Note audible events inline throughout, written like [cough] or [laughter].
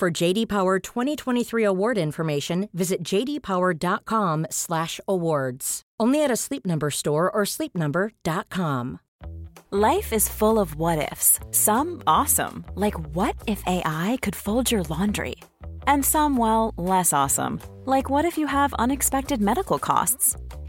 For JD Power 2023 award information, visit jdpower.com/awards. Only at a Sleep Number store or sleepnumber.com. Life is full of what ifs. Some awesome, like what if AI could fold your laundry? And some well, less awesome, like what if you have unexpected medical costs?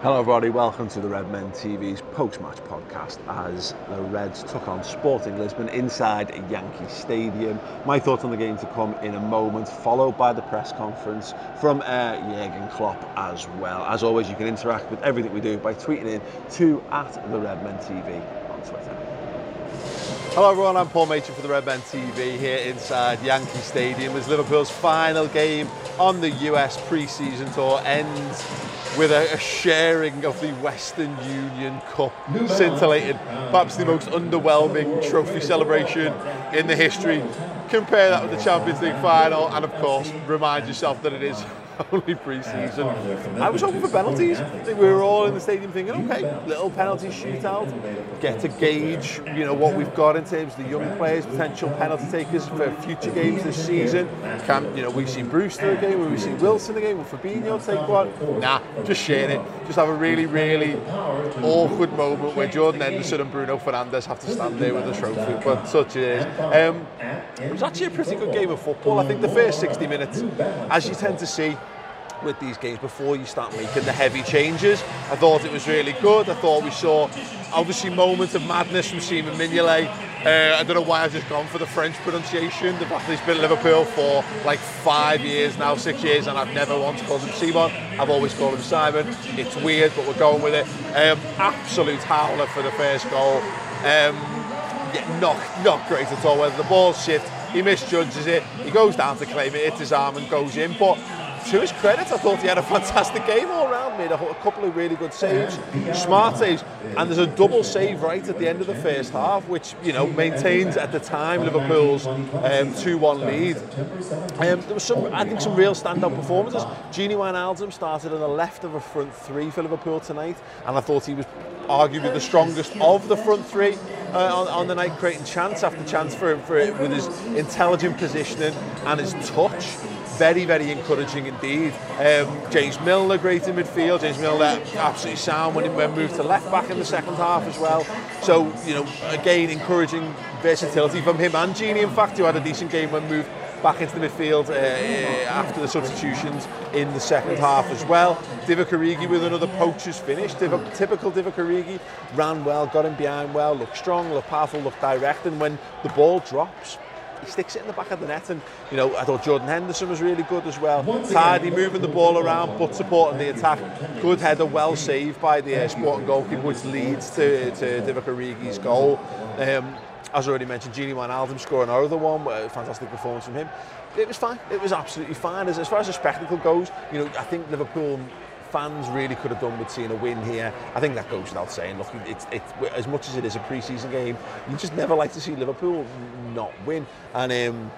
Hello, everybody. Welcome to the Redmen TV's post-match podcast as the Reds took on Sporting Lisbon inside Yankee Stadium. My thoughts on the game to come in a moment, followed by the press conference from uh, Jurgen Klopp as well. As always, you can interact with everything we do by tweeting in to at the Redmen TV on Twitter. Hello everyone, I'm Paul Machin for the Redmen TV here inside Yankee Stadium as Liverpool's final game on the US pre-season tour ends with a, a, sharing of the Western Union Cup, scintillating, perhaps the most underwhelming trophy celebration in the history. Compare that with the Champions League final, and of course, remind yourself that it is only pre-season. I was hoping for penalties. I think we were all in the stadium thinking, okay, little penalty shootout, get to gauge, you know, what we've got in terms of the young players, potential penalty takers for future games this season. Can you know we see Brewster again? Will we see Wilson again? Will Fabinho take one? Nah, just share it. Just have a really, really awkward moment where Jordan Henderson and Bruno Fernandes have to stand there with the trophy. But such it is. Um, it was actually a pretty good game of football. I think the first 60 minutes, as you tend to see, with these games before you start making the heavy changes. I thought it was really good. I thought we saw obviously moments of madness from Simon Mignolet. Uh, I don't know why I've just gone for the French pronunciation. The fact he's been Liverpool for like five years now, six years, and I've never once called him Simon. I've always called him Simon. It's weird, but we're going with it. Um, absolute howler for the first goal. Um, yeah, not, not great at all. Whether the ball's shift, he misjudges it. He goes down to claim it, hits his arm and goes in. But to his credit, I thought he had a fantastic game all round. Made a, a couple of really good saves, smart saves, and there's a double save right at the end of the first half, which you know maintains at the time Liverpool's um, two-one lead. Um, there was some, I think, some real standout performances. Gini Wijnaldum started on the left of a front three for Liverpool tonight, and I thought he was arguably the strongest of the front three uh, on, on, the night, creating chance after chance for, him, for with his intelligent positioning and his touch very, very encouraging indeed. Um, James Milner, great in midfield. James Milner, absolutely sound when he moved to left back in the second half as well. So, you know, again, encouraging versatility from him and Gini, in fact, who had a decent game when moved back into the midfield uh, uh, after the substitutions in the second half as well. Divock with another poacher's finish. Divock, typical Divock ran well, got him behind well, looked strong, looked powerful, looked direct, and when the ball drops, he sticks it in the back of the net and you know I thought Jordan Henderson was really good as well. Tidy moving the ball around but supporting the attack. Good header well saved by the uh, Sporting goalkeeper which leads to, to Divock Origi's goal. Um, as I already mentioned Gini Wijnaldum scoring another one a fantastic performance from him. It was fine. It was absolutely fine. As, as far as the spectacle goes you know I think Liverpool fans really could have done with seeing a win here. I think that goes without saying. Look, it's, it's as much as it is a pre-season game, you just never like to see Liverpool not win. And um,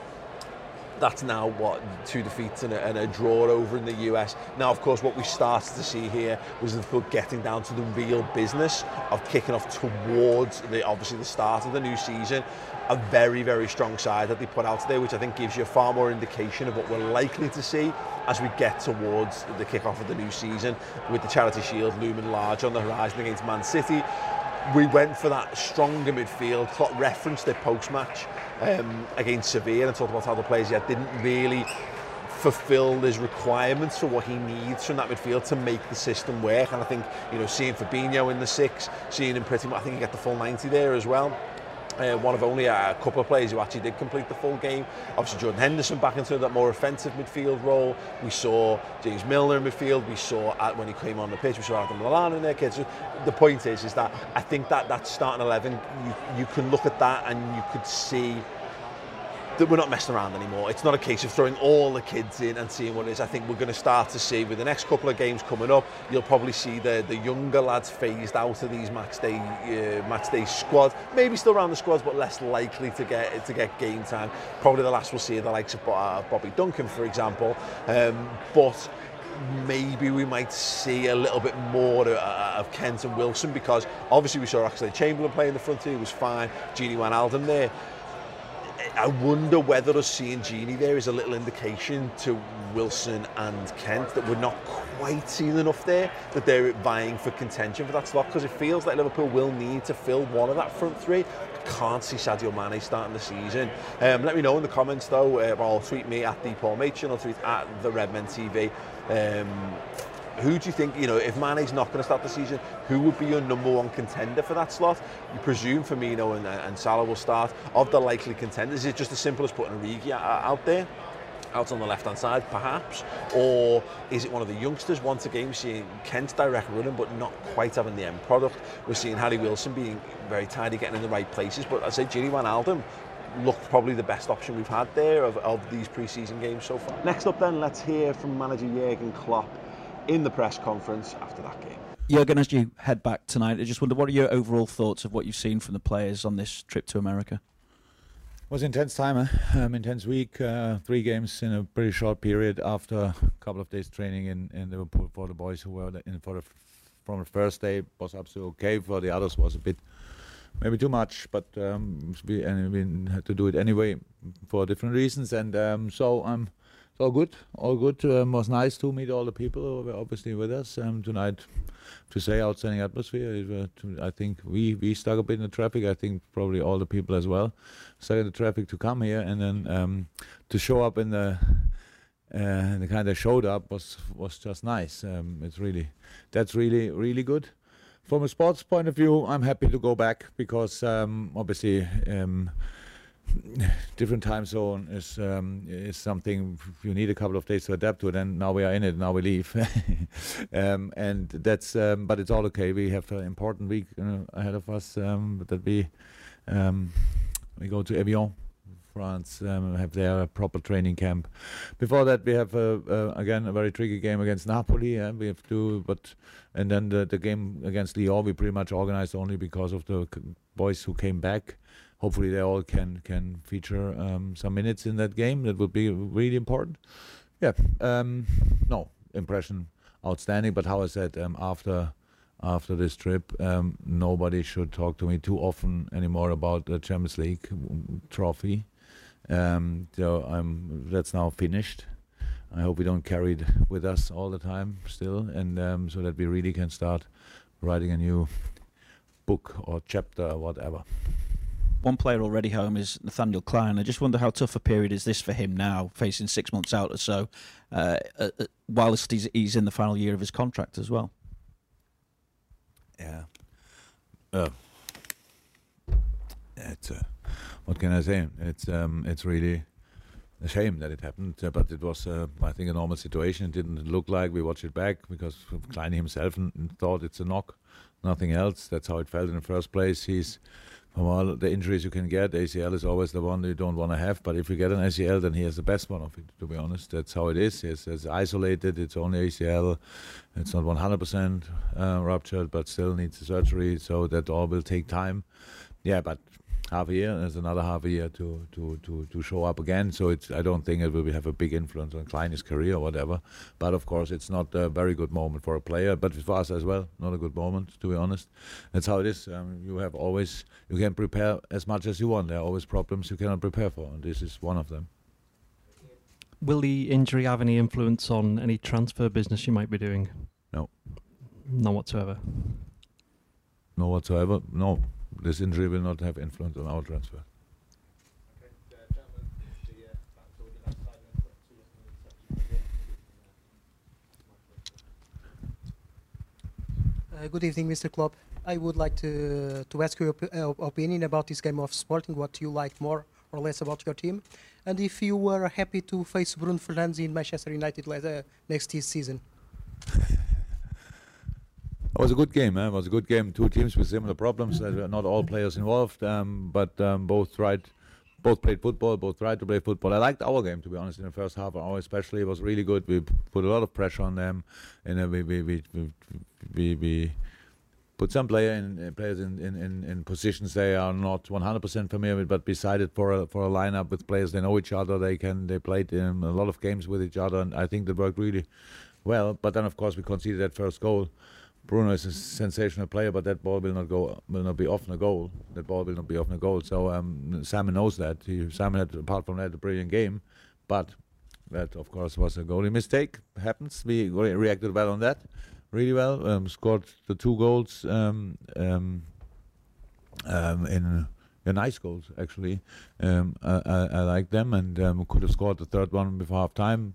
that's now what two defeats and a, and a, draw over in the US. Now, of course, what we started to see here was Liverpool getting down to the real business of kicking off towards the obviously the start of the new season. A very, very strong side that they put out today, which I think gives you a far more indication of what we're likely to see as we get towards the kick-off of the new season with the Charity Shield looming large on the horizon against Man City. We went for that stronger midfield. Klopp referenced it post-match um, against Sevilla and talked about how the players yet didn't really fulfil his requirements for what he needs from that midfield to make the system work. And I think, you know, seeing Fabinho in the six, seeing him pretty much, I think he got the full 90 there as well. Uh, one of only a couple of players who actually did complete the full game. Obviously, Jordan Henderson back into that more offensive midfield role. We saw James Milner in midfield. We saw at, when he came on the pitch, we saw Adam Lallana in there. Kids. So the point is, is that I think that that starting eleven, you you can look at that and you could see that we're not messing around anymore. It's not a case of throwing all the kids in and seeing what it is. I think we're going to start to see with the next couple of games coming up, you'll probably see the the younger lads phased out of these match day uh, match day squads. Maybe still around the squads, but less likely to get to get game time. Probably the last we'll see the likes of uh, Bobby Duncan, for example. Um, but maybe we might see a little bit more of Kent and Wilson because obviously we saw Oxlade Chamberlain play in the front two, was fine. Gini Wijnaldum there. I wonder whether us seeing Gini there is a little indication to Wilson and Kent that we're not quite seeing enough there, that they're vying for contention for that slot, because it feels like Liverpool will need to fill one of that front three. I can't see Sadio Mane starting the season. Um, let me know in the comments though, uh, or tweet me at the Paul Machin or tweet at the Redmen TV. Um, who do you think, you know, if Mane's not going to start the season, who would be your number one contender for that slot? You presume Firmino and, uh, and Salah will start. Of the likely contenders, is it just as simple as putting Origi out there? out on the left hand side perhaps or is it one of the youngsters once again we're seeing Kent direct running but not quite having the end product we're seeing Harry Wilson being very tidy getting in the right places but I say Gini Wijnaldum looked probably the best option we've had there of, of these pre-season games so far. Next up then let's hear from manager Jurgen Klopp in the press conference after that game. Jurgen, as you head back tonight, I just wonder what are your overall thoughts of what you've seen from the players on this trip to America? It was intense time, eh? um, intense week, uh, three games in a pretty short period after a couple of days training in, in Liverpool for the boys who were in for the from the first day was absolutely okay. For the others was a bit maybe too much, but um, we, and we had to do it anyway for different reasons. And um, so I'm all good, all good. Um, was nice to meet all the people who were obviously with us um, tonight. To say outstanding atmosphere. Uh, to, I think we we stuck a bit in the traffic. I think probably all the people as well stuck in the traffic to come here and then um, to show up in the. Uh, the kind that showed up was was just nice. Um, it's really that's really really good. From a sports point of view, I'm happy to go back because um, obviously um, [sighs] different time zone is um, is something you need a couple of days to adapt to it. And now we are in it. Now we leave, [laughs] um, and that's. Um, but it's all okay. We have an important week uh, ahead of us. Um, that we um, we go to Evian, France. Um, have their proper training camp. Before that, we have uh, uh, again a very tricky game against Napoli. Yeah? We have to, but and then the the game against Lyon we pretty much organized only because of the boys who came back hopefully they all can can feature um, some minutes in that game. That would be really important. Yeah, um, no impression outstanding. But how I said um, after after this trip, um, nobody should talk to me too often anymore about the Champions League trophy. Um, so I'm that's now finished. I hope we don't carry it with us all the time still, and um, so that we really can start writing a new book or chapter or whatever one player already home is Nathaniel Clyne. I just wonder how tough a period is this for him now, facing six months out or so, uh, uh, whilst he's, he's in the final year of his contract as well. Yeah. Uh, it's uh, what can I say? It's um, it's really a shame that it happened, uh, but it was, uh, I think, a normal situation. It didn't look like we watched it back because Clyne himself thought it's a knock, nothing else. That's how it felt in the first place. He's from all the injuries you can get, ACL is always the one you don't want to have. But if you get an ACL, then he has the best one of it. To be honest, that's how it is. It's, it's isolated. It's only ACL. It's not 100% uh, ruptured, but still needs surgery. So that all will take time. Yeah, but half a year. and There's another half a year to to to to show up again. So it's I don't think it will have a big influence on Clyne's career or whatever. But of course, it's not a very good moment for a player, but for us as well, not a good moment to be honest. That's how it is. Um, you have always you can prepare as much as you want. There are always problems you cannot prepare for, and this is one of them. Will the injury have any influence on any transfer business you might be doing? No. None whatsoever. No whatsoever. No this injury will not have influence on our transfer. Uh, good evening, Mr. Klopp. I would like to, to ask your op uh, opinion about this game of Sporting, what you like more or less about your team, and if you were happy to face Bruno Fernandes in Manchester United later, next season. It was a good game. Eh? It was a good game. Two teams with similar problems. Uh, not all players involved, um, but um, both tried, both played football. Both tried to play football. I liked our game, to be honest. In the first half hour, especially, it was really good. We put a lot of pressure on them, and uh, we, we, we, we, we put some player in, uh, players in, in, in, positions they are not 100% familiar with, but decided for a, for a lineup with players they know each other. They can they played um, a lot of games with each other, and I think that worked really well. But then, of course, we conceded that first goal. Bruno is a sensational player, but that ball will not go will not be off the goal. That ball will not be off the goal. So um, Simon knows that. He, Simon had, apart from that, a brilliant game, but that of course was a goalie mistake. Happens. We reacted well on that, really well. Um, scored the two goals um, um, um in. Uh, nice goals actually. Um, I, I, I, like them and um, could have scored the third one before half time.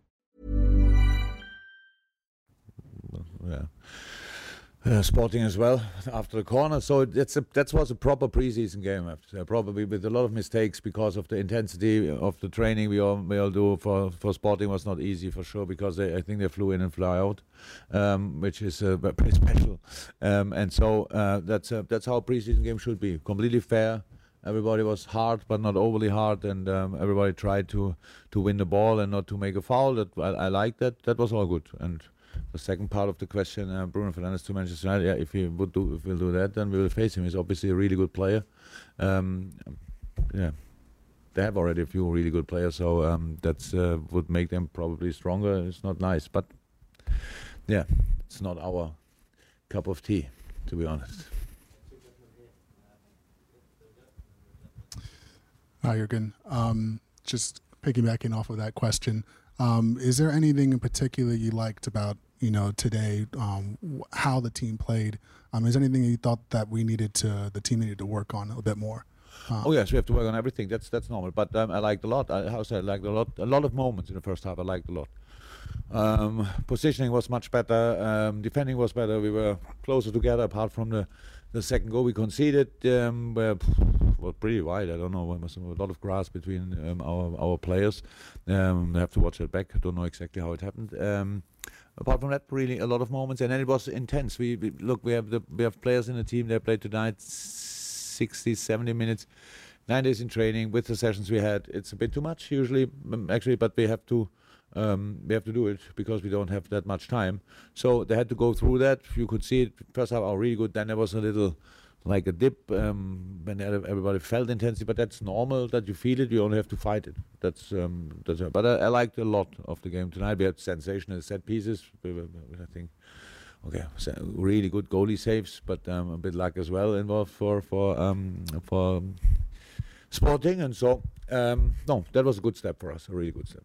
Uh, Sporting as well after the corner. So that's a, that was a proper preseason game. Probably with a lot of mistakes because of the intensity of the training we all we all do for for Sporting was not easy for sure because they, I think they flew in and fly out, um, which is uh, [laughs] pretty special. Um, and so uh, that's uh, that's how a preseason game should be. Completely fair. Everybody was hard, but not overly hard, and um, everybody tried to to win the ball and not to make a foul. That I, I like that. That was all good and the second part of the question, uh, Bruno Fernandes to Manchester United. Yeah, if he would do, if we'll do that, then we will face him. He's obviously a really good player. Um, yeah, they have already a few really good players, so um, that uh, would make them probably stronger. It's not nice, but yeah, it's not our cup of tea, to be honest. Hi, Jurgen. Um, just piggybacking off of that question, um, is there anything in particular you liked about you know today um, how the team played? Um, is there anything you thought that we needed to the team needed to work on a bit more? Um, oh yes, we have to work on everything. That's that's normal. But um, I liked a lot. I, I liked a lot. A lot of moments in the first half. I liked a lot. Um, positioning was much better. Um, defending was better. We were closer together. Apart from the the second goal we conceded, um, were, well, pretty wide. I don't know. There was a lot of grass between um, our our players. Um, I have to watch it back. I don't know exactly how it happened. Um, apart from that, really a lot of moments, and then it was intense. We, we look. We have the we have players in the team. They played tonight 60, 70 minutes, nine days in training with the sessions we had. It's a bit too much usually, um, actually, but we have to um, we have to do it because we don't have that much time. So they had to go through that. You could see it first half, oh, really good. Then there was a little like a dip um, when everybody felt intensity, but that's normal that you feel it. You only have to fight it. That's um, that's. But I, I, liked a lot of the game tonight. We had sensational set pieces. We were, I think okay, so really good goalie saves, but um, a bit luck as well involved for for um, for Sporting, and so um, no, that was a good step for us, a really good step.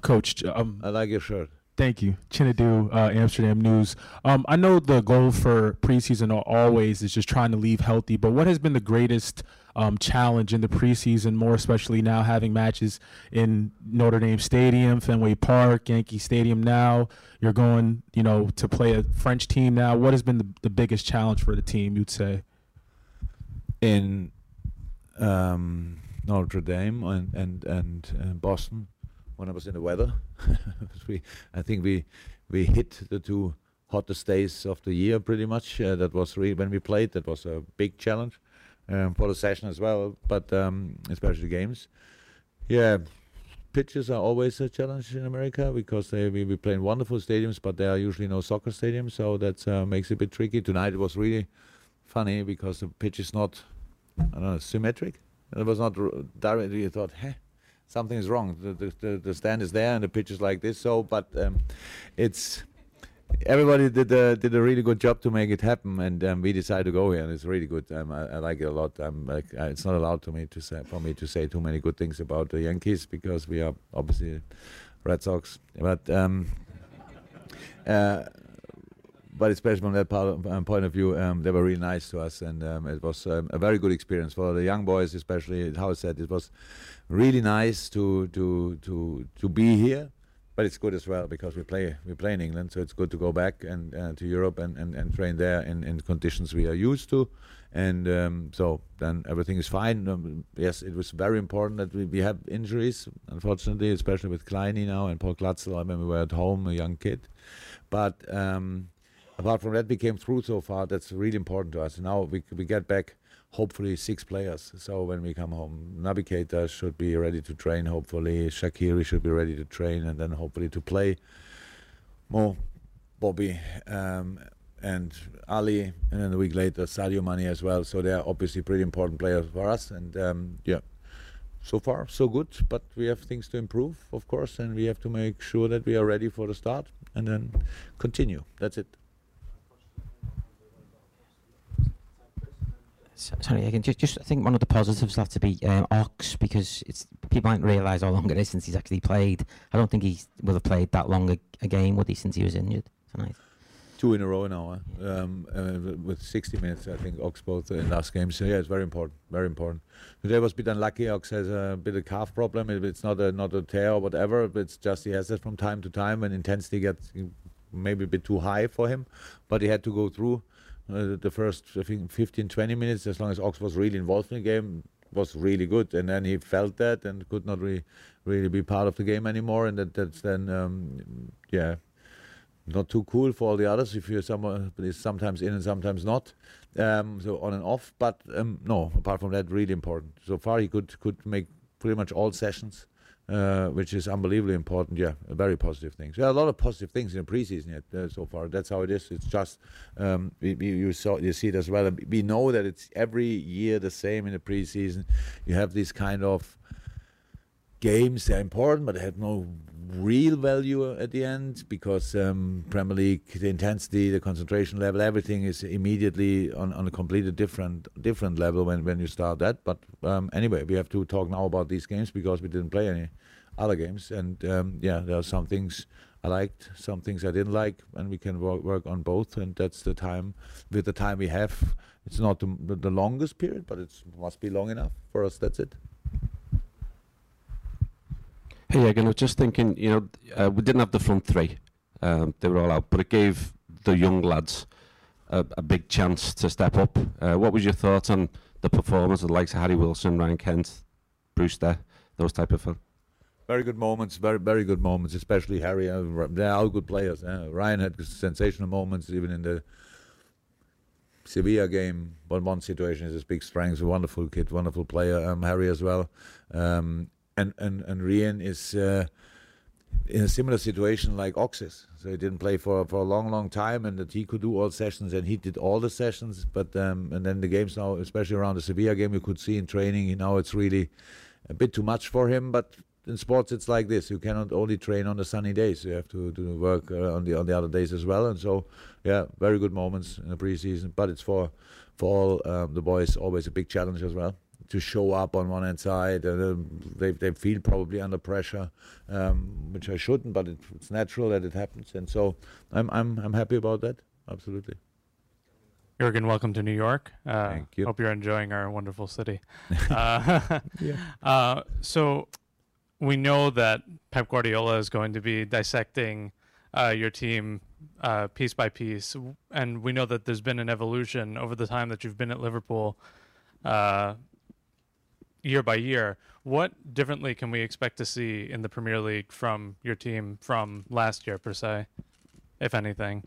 Coach, um, I like your shirt. Thank you, Chinadu, uh, Amsterdam News. Um, I know the goal for preseason always is just trying to leave healthy, but what has been the greatest um, challenge in the preseason, more especially now having matches in Notre Dame Stadium, Fenway Park, Yankee Stadium now? You're going, you know, to play a French team now. What has been the, the biggest challenge for the team, you'd say? In um, Notre Dame and, and, and, and Boston, when I was in the weather. [laughs] we, I think we we hit the two hottest days of the year pretty much. Uh, that was really when we played. That was a big challenge um, for the session as well, but um, especially games. Yeah, pitches are always a challenge in America because they we, we play in wonderful stadiums, but there are usually no soccer stadiums, so that uh, makes it a bit tricky. Tonight it was really funny because the pitch is not, I don't know, symmetric. It was not directly. Thought, hey something is wrong. The, the, the, stand is there and the pitch is like this. So, but um, it's everybody did a, did a really good job to make it happen, and um, we decided to go here, and it's really good. Um, I, I, like it a lot. I'm like, uh, it's not allowed to me to say for me to say too many good things about the Yankees because we are obviously Red Sox, but. Um, [laughs] uh, but especially from that of, um, point of view, um, they were really nice to us, and um, it was um, a very good experience for the young boys, especially. How I said it was really nice to to to to be here, but it's good as well because we play we play in England, so it's good to go back and uh, to Europe and, and, and train there in, in conditions we are used to, and um, so then everything is fine. Um, yes, it was very important that we, we have injuries, unfortunately, especially with Kleini now and Paul Glatzel. I remember we were at home, a young kid, but apart from that, we came through so far. That's really important to us. Now we we get back hopefully six players. So when we come home, Keita should be ready to train. Hopefully Shaqiri should be ready to train, and then hopefully to play. Mo, Bobby, um, and Ali, and then a week later Sadio Mane as well. So they are obviously pretty important players for us. And um, yeah, so far so good. But we have things to improve, of course, and we have to make sure that we are ready for the start and then continue. That's it. Sorry, again, just, just I think one of the positives have to be um, Ox because it's people might realise how long it is since he's actually played. I don't think he will have played that long a, a, game, would he, since he was injured tonight? Two in a row now, um, uh, with 60 minutes, I think, Ox both in last game. So yeah, it's very important, very important. Today was a bit unlucky. Ox has a bit of calf problem. It's not a not a tear or whatever, but it's just he has that from time to time when intensity gets maybe a bit too high for him. But he had to go through uh, the first, I think, 15, 20 minutes, as long as Ox was really involved in the game, was really good. And then he felt that and could not really, really be part of the game anymore. And that, that's then, um, yeah, not too cool for all the others if you're someone is sometimes in and sometimes not. Um, so on and off. But um, no, apart from that, really important. So far, he could could make pretty much all sessions uh, which is unbelievably important. Yeah, very positive things. Yeah, a lot of positive things in the preseason yet uh, so far. That's how it is. It's just um, you saw you see it as well. We know that it's every year the same in the preseason. You have these kind of games. They're important, but they have no real value at the end because um, Premier League, the intensity, the concentration level, everything is immediately on, on a completely different different level when, when you start that. But um, anyway, we have to talk now about these games because we didn't play any other games. And um, yeah, there are some things I liked, some things I didn't like, and we can work, work on both. And that's the time, with the time we have. It's not the, the longest period, but it must be long enough for us. That's it. Hey, again, I was just thinking, you know, uh, we didn't have the front three. Um, they were all out, but it gave the young lads a, a big chance to step up. Uh, what was your thoughts on the performance of the likes of Harry Wilson, Ryan Kent, Brewster, those type of fun? Very good moments, very very good moments, especially Harry. Uh, they're all good players. Ryan had sensational moments, even in the Sevilla game. But one situation is his big strength. A wonderful kid, wonderful player. Um, Harry as well. Um, and and and Ryan is uh, in a similar situation like Oxis. So he didn't play for for a long, long time, and that he could do all sessions, and he did all the sessions. But um, and then the games now, especially around the Sevilla game, you could see in training, you know, it's really a bit too much for him. But in sports it's like this. You cannot only train on the sunny days. You have to do work uh, on the on the other days as well. And so, yeah, very good moments in the preseason. But it's for for all um, the boys always a big challenge as well to show up on one hand side. And uh, they they feel probably under pressure, um, which I shouldn't. But it, it's natural that it happens. And so I'm I'm I'm happy about that. Absolutely. Jurgen, welcome to New York. Uh, Thank you. Hope you're enjoying our wonderful city. [laughs] Uh, Yeah. [laughs] uh, so we know that Pep Guardiola is going to be dissecting uh, your team uh, piece by piece, and we know that there's been an evolution over the time that you've been at Liverpool, uh, year by year. What differently can we expect to see in the Premier League from your team from last year, per se, if anything?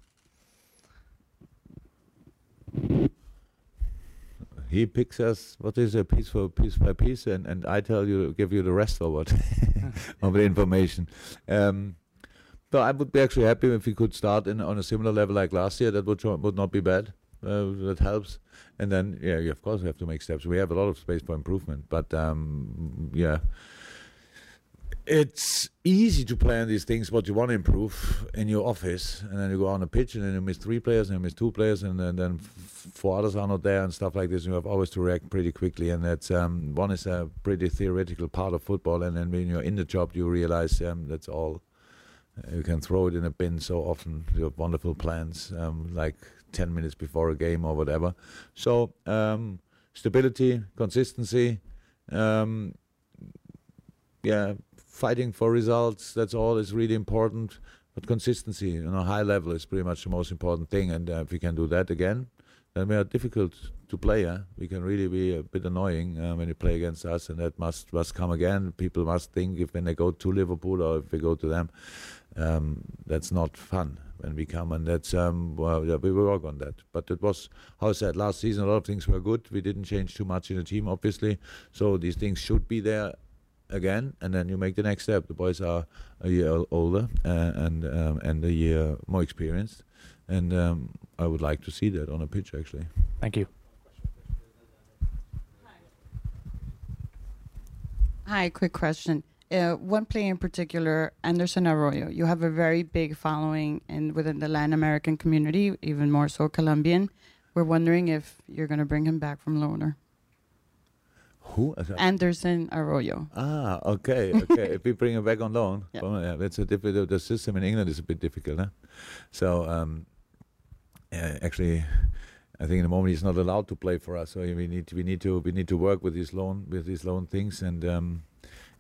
he picks us what is a piece for piece by piece and, and I tell you give you the rest of what [laughs] of the information. Um, but I would be actually happy if we could start in on a similar level like last year. That would would not be bad. Uh, that helps. And then yeah, of course we have to make steps. We have a lot of space for improvement, but um, yeah. It's easy to plan these things what you want to improve in your office, and then you go on a pitch, and then you miss three players, and you miss two players, and then, then four others are not there, and stuff like this. You have always to react pretty quickly, and that's um, one is a pretty theoretical part of football, and then when you're in the job, you realize um, that's all. You can throw it in a bin so often. You have wonderful plans, um, like ten minutes before a game or whatever. So um, stability, consistency. Um, yeah, fighting for results. That's all is really important. But consistency on a high level is pretty much the most important thing. And uh, if we can do that again, then we are difficult to play. Huh? We can really be a bit annoying uh, when you play against us, and that must must come again. People must think if when they go to Liverpool or if we go to them, um, that's not fun when we come, and that's um, well, yeah, we will work on that. But it was, how I said, last season a lot of things were good. We didn't change too much in the team, obviously, so these things should be there again, and then you make the next step. The boys are a year older uh, and um, and a year more experienced, and um, I would like to see that on a pitch actually. Thank you. Hi, quick question. Uh, one player in particular, Anderson Arroyo. You have a very big following in within the Latin American community, even more so Colombian. We're wondering if you're going to bring him back from loaner. Who? Anderson Arroyo. Ah, okay, okay. if we [laughs] bring him back on loan, Yeah. well, yeah, that's a difficult. The system in England is a bit difficult, huh? So, um, yeah, actually, I think in the moment he's not allowed to play for us. So we need to, we need to we need to work with these loan with these loan things, and um,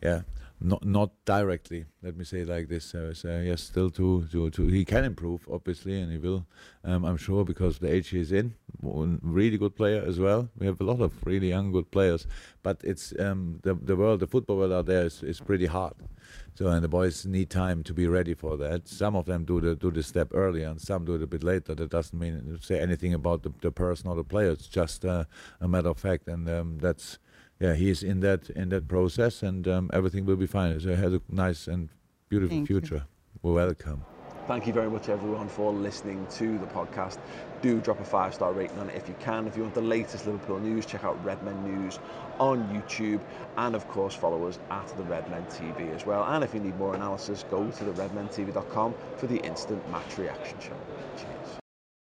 yeah, not not directly. Let me say like this. So, so yes, still to, to to he can improve obviously, and he will. Um, I'm sure because the age he's in, really good player as well. We have a lot of really young good players, but it's um, the the world, the football world out there is, is pretty hard. So and the boys need time to be ready for that. Some of them do the do the step earlier, and some do it a bit later. That doesn't mean say anything about the, the person or the player. It's just uh, a matter of fact, and um, that's yeah, he's in that in that process, and um, everything will be fine. So he has a nice and beautiful Thank you. future. Well, welcome. Thank you very much, everyone, for listening to the podcast. Do drop a five star rating on it if you can. If you want the latest Liverpool news, check out Redmen News on YouTube. And of course, follow us at the Redmen TV as well. And if you need more analysis, go to the redmentv.com for the instant match reaction show. Cheers.